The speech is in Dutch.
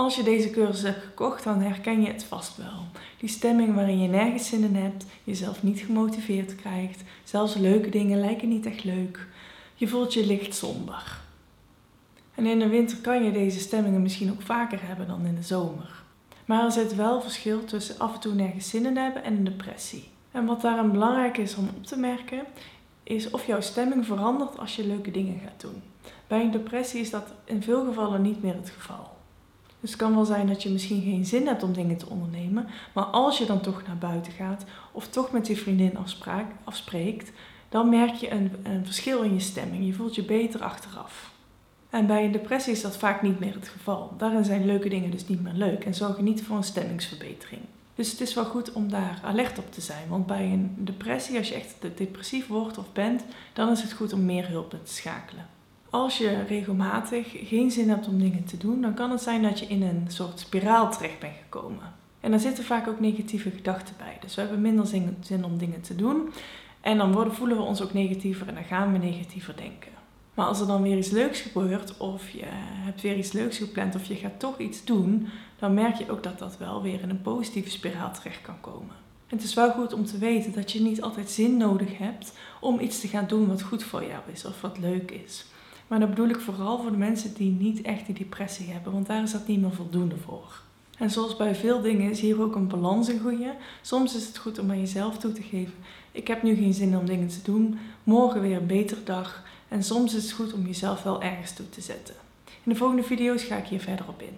Als je deze cursus hebt gekocht, dan herken je het vast wel. Die stemming waarin je nergens zin in hebt, jezelf niet gemotiveerd krijgt, zelfs leuke dingen lijken niet echt leuk. Je voelt je licht somber. En in de winter kan je deze stemmingen misschien ook vaker hebben dan in de zomer. Maar er zit wel verschil tussen af en toe nergens zin in hebben en een depressie. En wat daarom belangrijk is om op te merken, is of jouw stemming verandert als je leuke dingen gaat doen. Bij een depressie is dat in veel gevallen niet meer het geval. Dus het kan wel zijn dat je misschien geen zin hebt om dingen te ondernemen, maar als je dan toch naar buiten gaat of toch met je vriendin afspreekt, dan merk je een, een verschil in je stemming. Je voelt je beter achteraf. En bij een depressie is dat vaak niet meer het geval. Daarin zijn leuke dingen dus niet meer leuk en zorgen niet voor een stemmingsverbetering. Dus het is wel goed om daar alert op te zijn. Want bij een depressie, als je echt depressief wordt of bent, dan is het goed om meer hulp te schakelen. Als je regelmatig geen zin hebt om dingen te doen, dan kan het zijn dat je in een soort spiraal terecht bent gekomen. En daar zitten vaak ook negatieve gedachten bij. Dus we hebben minder zin om dingen te doen. En dan worden, voelen we ons ook negatiever en dan gaan we negatiever denken. Maar als er dan weer iets leuks gebeurt, of je hebt weer iets leuks gepland, of je gaat toch iets doen, dan merk je ook dat dat wel weer in een positieve spiraal terecht kan komen. Het is wel goed om te weten dat je niet altijd zin nodig hebt om iets te gaan doen wat goed voor jou is of wat leuk is. Maar dat bedoel ik vooral voor de mensen die niet echt die depressie hebben, want daar is dat niet meer voldoende voor. En zoals bij veel dingen is hier ook een balans in goede. Soms is het goed om aan jezelf toe te geven: ik heb nu geen zin om dingen te doen, morgen weer een betere dag. En soms is het goed om jezelf wel ergens toe te zetten. In de volgende video's ga ik hier verder op in.